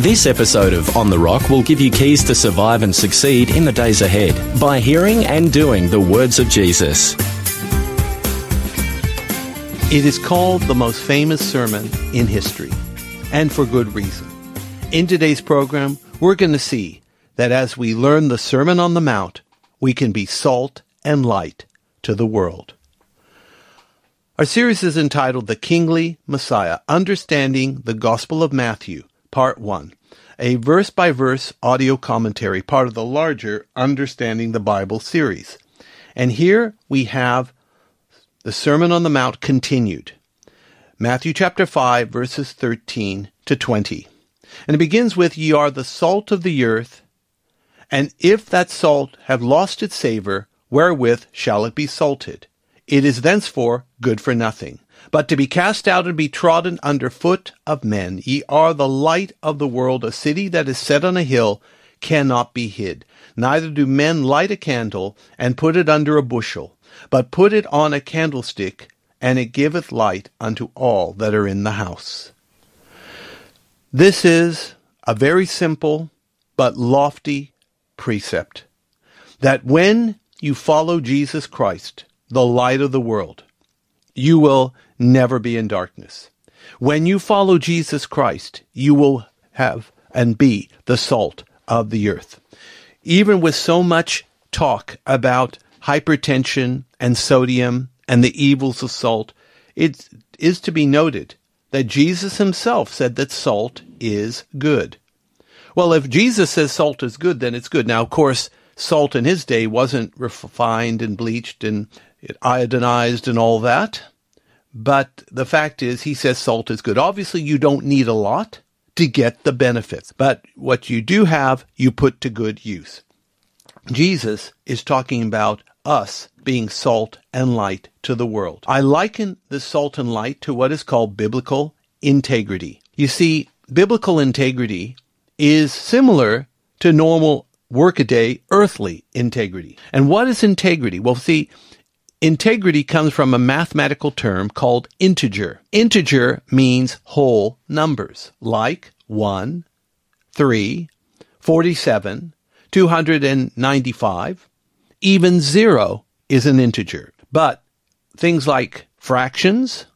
This episode of On the Rock will give you keys to survive and succeed in the days ahead by hearing and doing the words of Jesus. It is called the most famous sermon in history, and for good reason. In today's program, we're going to see that as we learn the Sermon on the Mount, we can be salt and light to the world. Our series is entitled The Kingly Messiah Understanding the Gospel of Matthew, Part 1, a verse by verse audio commentary, part of the larger Understanding the Bible series. And here we have the Sermon on the Mount continued. Matthew chapter 5, verses 13 to 20. And it begins with, Ye are the salt of the earth, and if that salt have lost its savor, wherewith shall it be salted? It is thenceforth good for nothing, but to be cast out and be trodden under foot of men. Ye are the light of the world. A city that is set on a hill cannot be hid. Neither do men light a candle and put it under a bushel, but put it on a candlestick, and it giveth light unto all that are in the house. This is a very simple but lofty precept that when you follow Jesus Christ, the light of the world, you will never be in darkness. When you follow Jesus Christ, you will have and be the salt of the earth. Even with so much talk about hypertension and sodium and the evils of salt, it is to be noted that Jesus himself said that salt is good. Well, if Jesus says salt is good, then it's good. Now, of course, salt in his day wasn't refined and bleached and iodinized and all that. But the fact is, he says salt is good. Obviously, you don't need a lot to get the benefits, but what you do have, you put to good use. Jesus is talking about us being salt and light to the world. I liken the salt and light to what is called biblical integrity. You see, biblical integrity is similar to normal workaday earthly integrity. And what is integrity? Well, see, integrity comes from a mathematical term called integer. Integer means whole numbers, like 1, 3, 47, 295. Even 0 is an integer. But things like fractions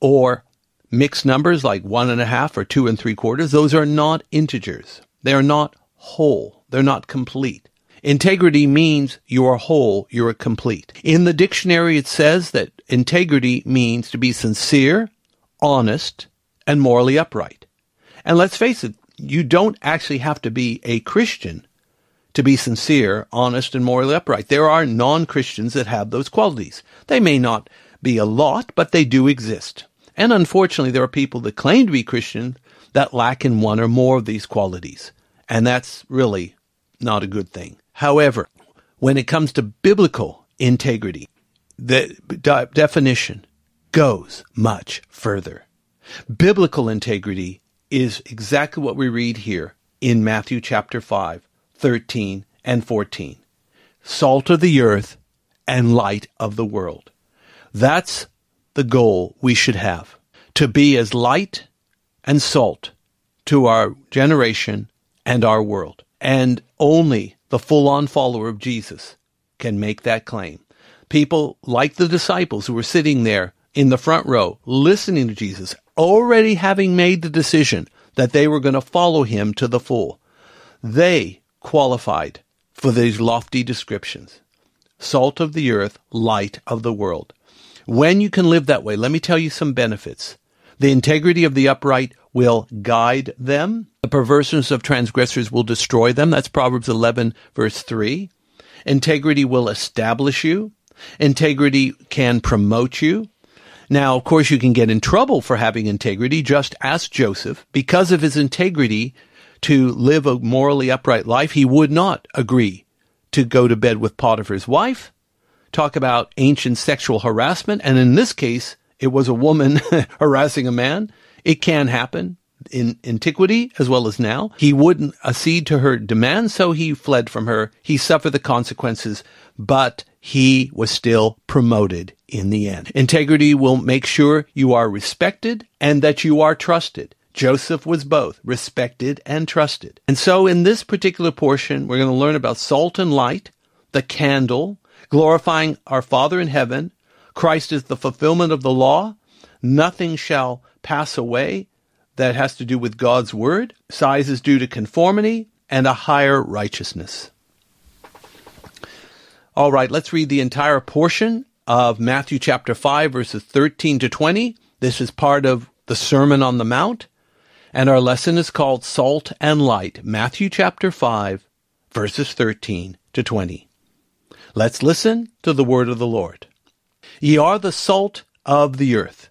or mixed numbers like one and a half or two and three quarters, those are not integers. They are not whole. They're not complete. Integrity means you are whole, you are complete. In the dictionary, it says that integrity means to be sincere, honest, and morally upright. And let's face it, you don't actually have to be a Christian to be sincere, honest, and morally upright. There are non Christians that have those qualities. They may not be a lot, but they do exist. And unfortunately, there are people that claim to be Christian that lack in one or more of these qualities. And that's really not a good thing. However, when it comes to biblical integrity, the de- definition goes much further. Biblical integrity is exactly what we read here in Matthew chapter 5, 13 and 14. Salt of the earth and light of the world. That's the goal we should have. To be as light and salt to our generation and our world. And only the full on follower of Jesus can make that claim. People like the disciples who were sitting there in the front row listening to Jesus, already having made the decision that they were going to follow him to the full. They qualified for these lofty descriptions. Salt of the earth, light of the world. When you can live that way, let me tell you some benefits. The integrity of the upright will guide them. The perverseness of transgressors will destroy them. That's Proverbs 11 verse 3. Integrity will establish you. Integrity can promote you. Now, of course, you can get in trouble for having integrity. Just ask Joseph. Because of his integrity to live a morally upright life, he would not agree to go to bed with Potiphar's wife. Talk about ancient sexual harassment. And in this case, it was a woman harassing a man. It can happen in antiquity as well as now. He wouldn't accede to her demands, so he fled from her. He suffered the consequences, but he was still promoted in the end. Integrity will make sure you are respected and that you are trusted. Joseph was both respected and trusted. And so in this particular portion, we're going to learn about salt and light, the candle, glorifying our Father in heaven. Christ is the fulfillment of the law. Nothing shall pass away that has to do with God's word. Size is due to conformity and a higher righteousness. All right, let's read the entire portion of Matthew chapter 5, verses 13 to 20. This is part of the Sermon on the Mount, and our lesson is called Salt and Light. Matthew chapter 5, verses 13 to 20. Let's listen to the word of the Lord. Ye are the salt of the earth.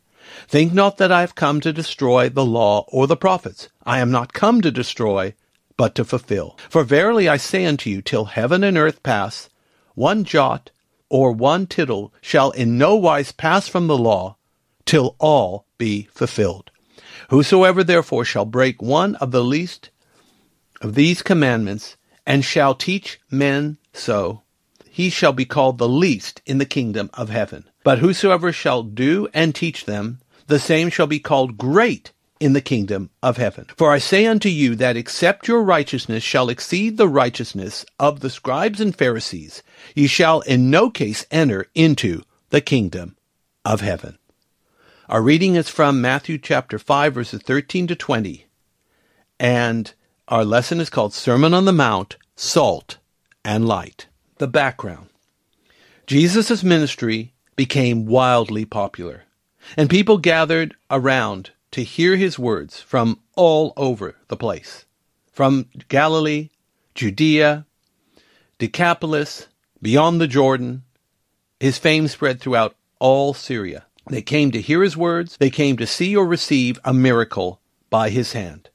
Think not that I have come to destroy the law or the prophets. I am not come to destroy, but to fulfill. For verily I say unto you, till heaven and earth pass, one jot or one tittle shall in no wise pass from the law, till all be fulfilled. Whosoever therefore shall break one of the least of these commandments, and shall teach men so, he shall be called the least in the kingdom of heaven. But whosoever shall do and teach them, the same shall be called great in the kingdom of heaven. For I say unto you that except your righteousness shall exceed the righteousness of the scribes and Pharisees, ye shall in no case enter into the kingdom of heaven. Our reading is from Matthew chapter 5 verses 13 to 20. And our lesson is called Sermon on the Mount, Salt and Light. The background. Jesus' ministry became wildly popular, and people gathered around to hear his words from all over the place. From Galilee, Judea, Decapolis, beyond the Jordan, his fame spread throughout all Syria. They came to hear his words. They came to see or receive a miracle by his hand.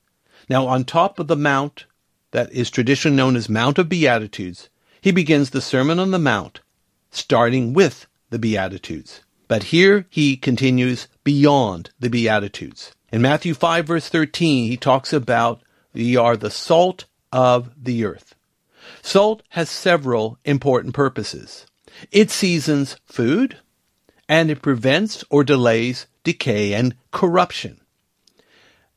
Now, on top of the mount that is traditionally known as Mount of Beatitudes, he begins the Sermon on the Mount, starting with the Beatitudes. But here he continues beyond the Beatitudes. In Matthew 5 verse 13, he talks about ye are the salt of the earth. Salt has several important purposes. It seasons food, and it prevents or delays decay and corruption.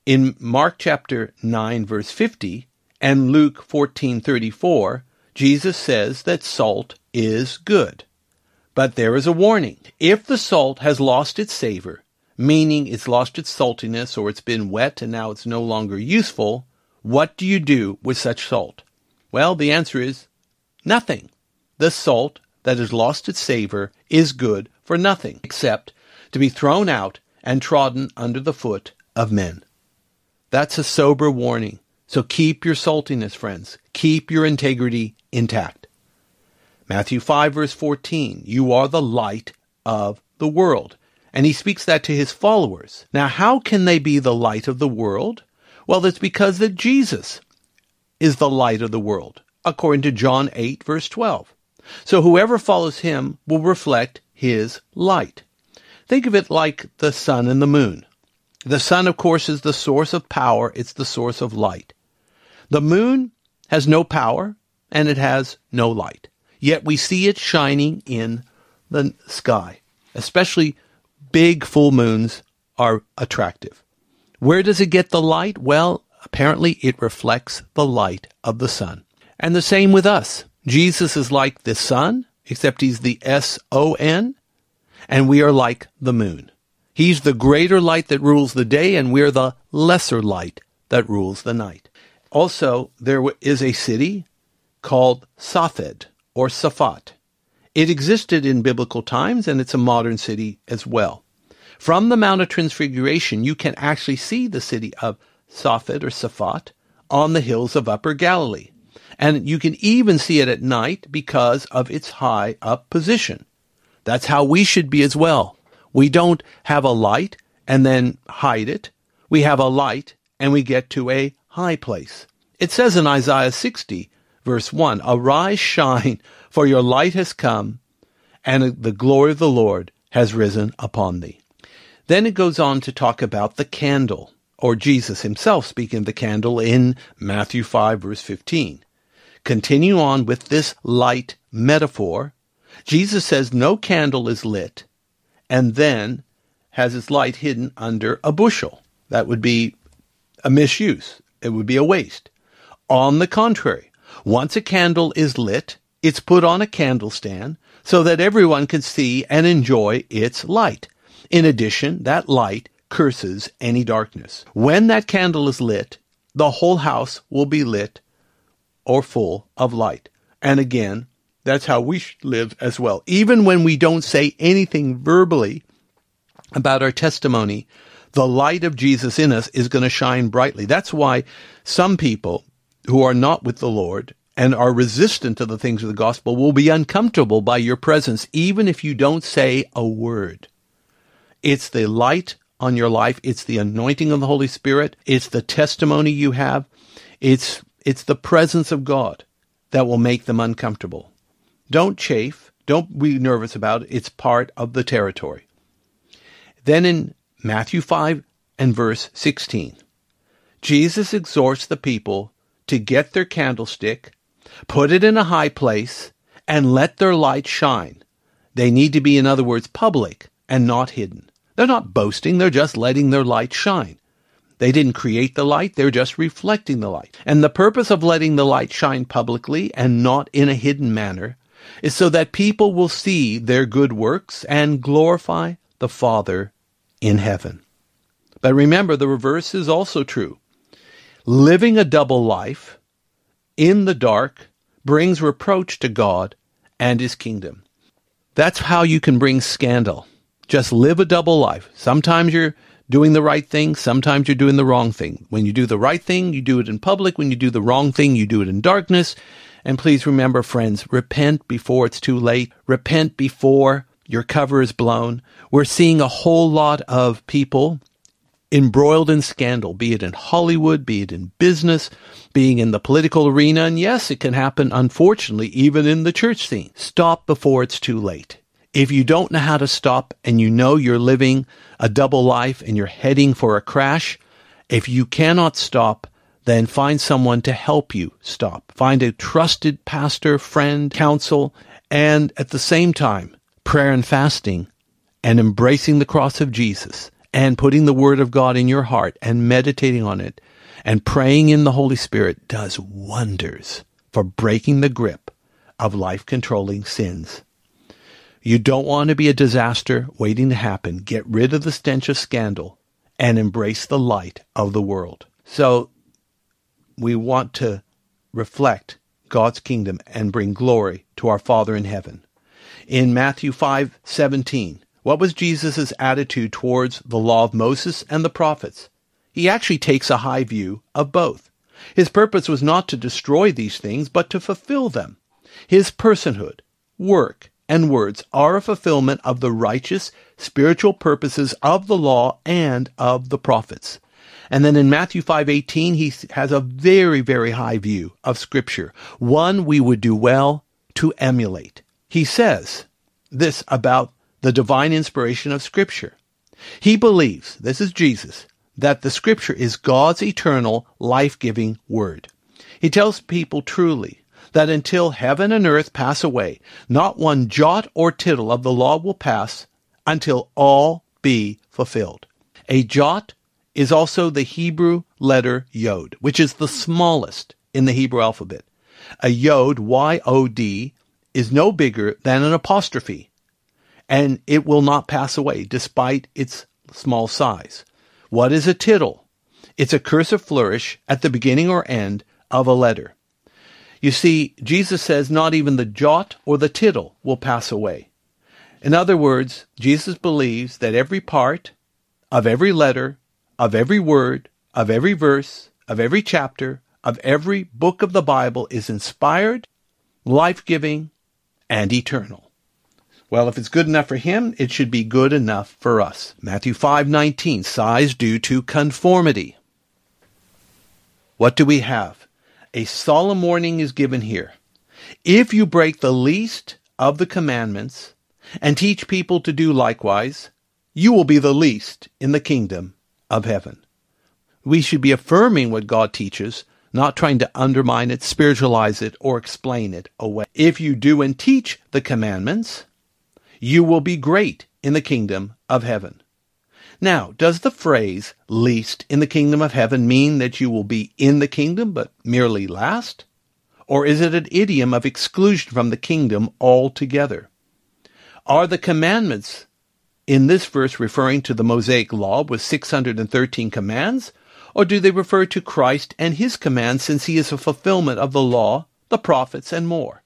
In Mark chapter 9 verse 50 and Luke 14:34, Jesus says that salt is good. But there is a warning. If the salt has lost its savor, meaning it's lost its saltiness or it's been wet and now it's no longer useful, what do you do with such salt? Well, the answer is nothing. The salt that has lost its savor is good for nothing except to be thrown out and trodden under the foot of men. That's a sober warning. So keep your saltiness, friends. Keep your integrity intact. Matthew 5 verse 14, you are the light of the world. And he speaks that to his followers. Now, how can they be the light of the world? Well, it's because that Jesus is the light of the world, according to John 8 verse 12. So whoever follows him will reflect his light. Think of it like the sun and the moon. The sun, of course, is the source of power. It's the source of light. The moon has no power and it has no light. Yet we see it shining in the sky. Especially big full moons are attractive. Where does it get the light? Well, apparently it reflects the light of the sun. And the same with us. Jesus is like the sun, except he's the S-O-N, and we are like the moon. He's the greater light that rules the day, and we're the lesser light that rules the night. Also, there is a city called Safed or Safat. It existed in biblical times and it's a modern city as well. From the Mount of Transfiguration, you can actually see the city of Safed or Safat on the hills of Upper Galilee. And you can even see it at night because of its high up position. That's how we should be as well. We don't have a light and then hide it. We have a light and we get to a high place. It says in Isaiah 60, verse 1, Arise, shine, for your light has come, and the glory of the Lord has risen upon thee. Then it goes on to talk about the candle, or Jesus himself speaking of the candle in Matthew 5, verse 15. Continue on with this light metaphor. Jesus says no candle is lit and then has its light hidden under a bushel. That would be a misuse. It would be a waste. On the contrary, once a candle is lit, it's put on a candle stand so that everyone can see and enjoy its light. In addition, that light curses any darkness. When that candle is lit, the whole house will be lit or full of light. And again, that's how we should live as well. Even when we don't say anything verbally about our testimony, the light of Jesus in us is going to shine brightly. That's why some people who are not with the Lord and are resistant to the things of the gospel will be uncomfortable by your presence, even if you don't say a word. It's the light on your life. It's the anointing of the Holy Spirit. It's the testimony you have. It's, it's the presence of God that will make them uncomfortable. Don't chafe. Don't be nervous about it. It's part of the territory. Then in Matthew 5 and verse 16, Jesus exhorts the people to get their candlestick, put it in a high place, and let their light shine. They need to be, in other words, public and not hidden. They're not boasting, they're just letting their light shine. They didn't create the light, they're just reflecting the light. And the purpose of letting the light shine publicly and not in a hidden manner is so that people will see their good works and glorify the Father in heaven. But remember, the reverse is also true. Living a double life in the dark brings reproach to God and his kingdom. That's how you can bring scandal. Just live a double life. Sometimes you're doing the right thing. Sometimes you're doing the wrong thing. When you do the right thing, you do it in public. When you do the wrong thing, you do it in darkness. And please remember, friends, repent before it's too late. Repent before your cover is blown. We're seeing a whole lot of people embroiled in scandal, be it in Hollywood, be it in business, being in the political arena. And yes, it can happen, unfortunately, even in the church scene. Stop before it's too late. If you don't know how to stop and you know you're living a double life and you're heading for a crash, if you cannot stop, then find someone to help you stop. Find a trusted pastor, friend, counsel, and at the same time, prayer and fasting and embracing the cross of Jesus and putting the word of God in your heart and meditating on it and praying in the Holy Spirit does wonders for breaking the grip of life controlling sins. You don't want to be a disaster waiting to happen. Get rid of the stench of scandal and embrace the light of the world. So we want to reflect God's kingdom and bring glory to our Father in heaven. In Matthew 5:17, what was Jesus' attitude towards the law of Moses and the prophets? He actually takes a high view of both. His purpose was not to destroy these things, but to fulfill them. His personhood, work, and words are a fulfillment of the righteous spiritual purposes of the law and of the prophets. And then in Matthew 5:18 he has a very very high view of scripture, one we would do well to emulate. He says this about the divine inspiration of scripture. He believes, this is Jesus, that the scripture is God's eternal life-giving word. He tells people truly that until heaven and earth pass away, not one jot or tittle of the law will pass until all be fulfilled. A jot is also the Hebrew letter yod, which is the smallest in the Hebrew alphabet. A yod, Y-O-D, is no bigger than an apostrophe, and it will not pass away despite its small size. What is a tittle? It's a cursive flourish at the beginning or end of a letter. You see, Jesus says not even the jot or the tittle will pass away. In other words, Jesus believes that every part of every letter, of every word, of every verse, of every chapter, of every book of the Bible is inspired, life-giving, and eternal. Well, if it's good enough for him, it should be good enough for us. Matthew 5:19, size due to conformity. What do we have? A solemn warning is given here. If you break the least of the commandments and teach people to do likewise, you will be the least in the kingdom of heaven. We should be affirming what God teaches, not trying to undermine it, spiritualize it, or explain it away. If you do and teach the commandments, you will be great in the kingdom of heaven. Now, does the phrase least in the kingdom of heaven mean that you will be in the kingdom but merely last? Or is it an idiom of exclusion from the kingdom altogether? Are the commandments in this verse referring to the Mosaic law with 613 commands? Or do they refer to Christ and his commands since he is a fulfillment of the law, the prophets, and more?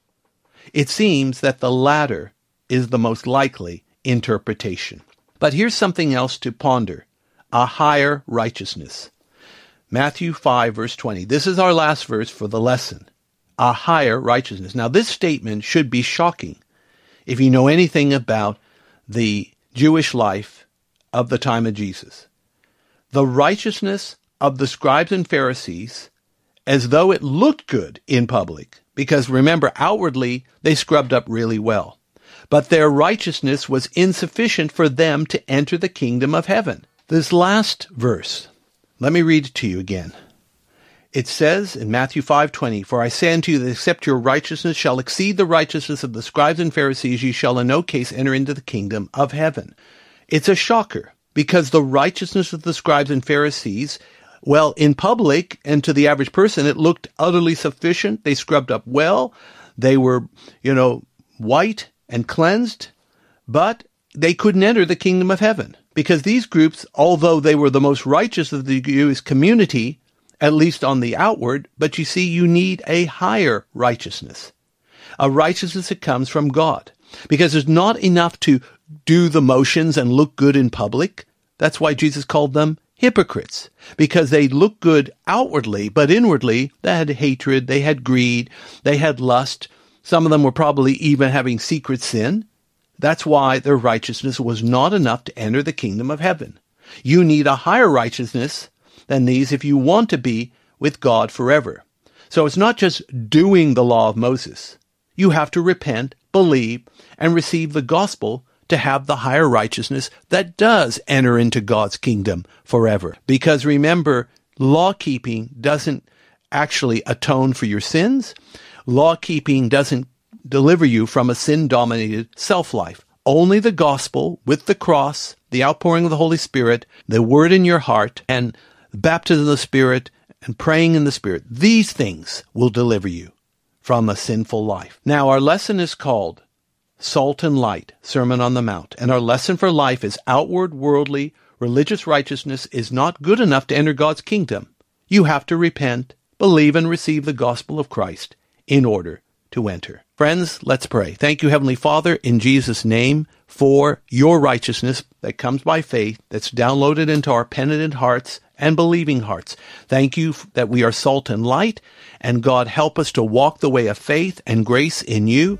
It seems that the latter is the most likely interpretation. But here's something else to ponder a higher righteousness. Matthew 5, verse 20. This is our last verse for the lesson. A higher righteousness. Now, this statement should be shocking if you know anything about the Jewish life of the time of Jesus. The righteousness of the scribes and Pharisees, as though it looked good in public, because remember, outwardly, they scrubbed up really well but their righteousness was insufficient for them to enter the kingdom of heaven. This last verse, let me read it to you again. It says in Matthew 5:20, "For I say unto you that except your righteousness shall exceed the righteousness of the scribes and Pharisees, ye shall in no case enter into the kingdom of heaven." It's a shocker because the righteousness of the scribes and Pharisees well, in public and to the average person, it looked utterly sufficient. They scrubbed up well. They were, you know, white and cleansed, but they couldn't enter the kingdom of heaven. Because these groups, although they were the most righteous of the Jewish community, at least on the outward, but you see, you need a higher righteousness, a righteousness that comes from God, because it's not enough to do the motions and look good in public. That's why Jesus called them hypocrites, because they look good outwardly, but inwardly they had hatred, they had greed, they had lust, some of them were probably even having secret sin. That's why their righteousness was not enough to enter the kingdom of heaven. You need a higher righteousness than these if you want to be with God forever. So it's not just doing the law of Moses. You have to repent, believe, and receive the gospel to have the higher righteousness that does enter into God's kingdom forever. Because remember, law keeping doesn't actually atone for your sins law keeping doesn't deliver you from a sin dominated self life. Only the gospel with the cross, the outpouring of the Holy Spirit, the word in your heart, and baptism of the Spirit and praying in the Spirit. These things will deliver you from a sinful life. Now, our lesson is called Salt and Light, Sermon on the Mount. And our lesson for life is outward, worldly, religious righteousness is not good enough to enter God's kingdom. You have to repent, believe, and receive the gospel of Christ in order to enter. Friends, let's pray. Thank you, Heavenly Father, in Jesus' name for your righteousness that comes by faith, that's downloaded into our penitent hearts and believing hearts. Thank you that we are salt and light, and God help us to walk the way of faith and grace in you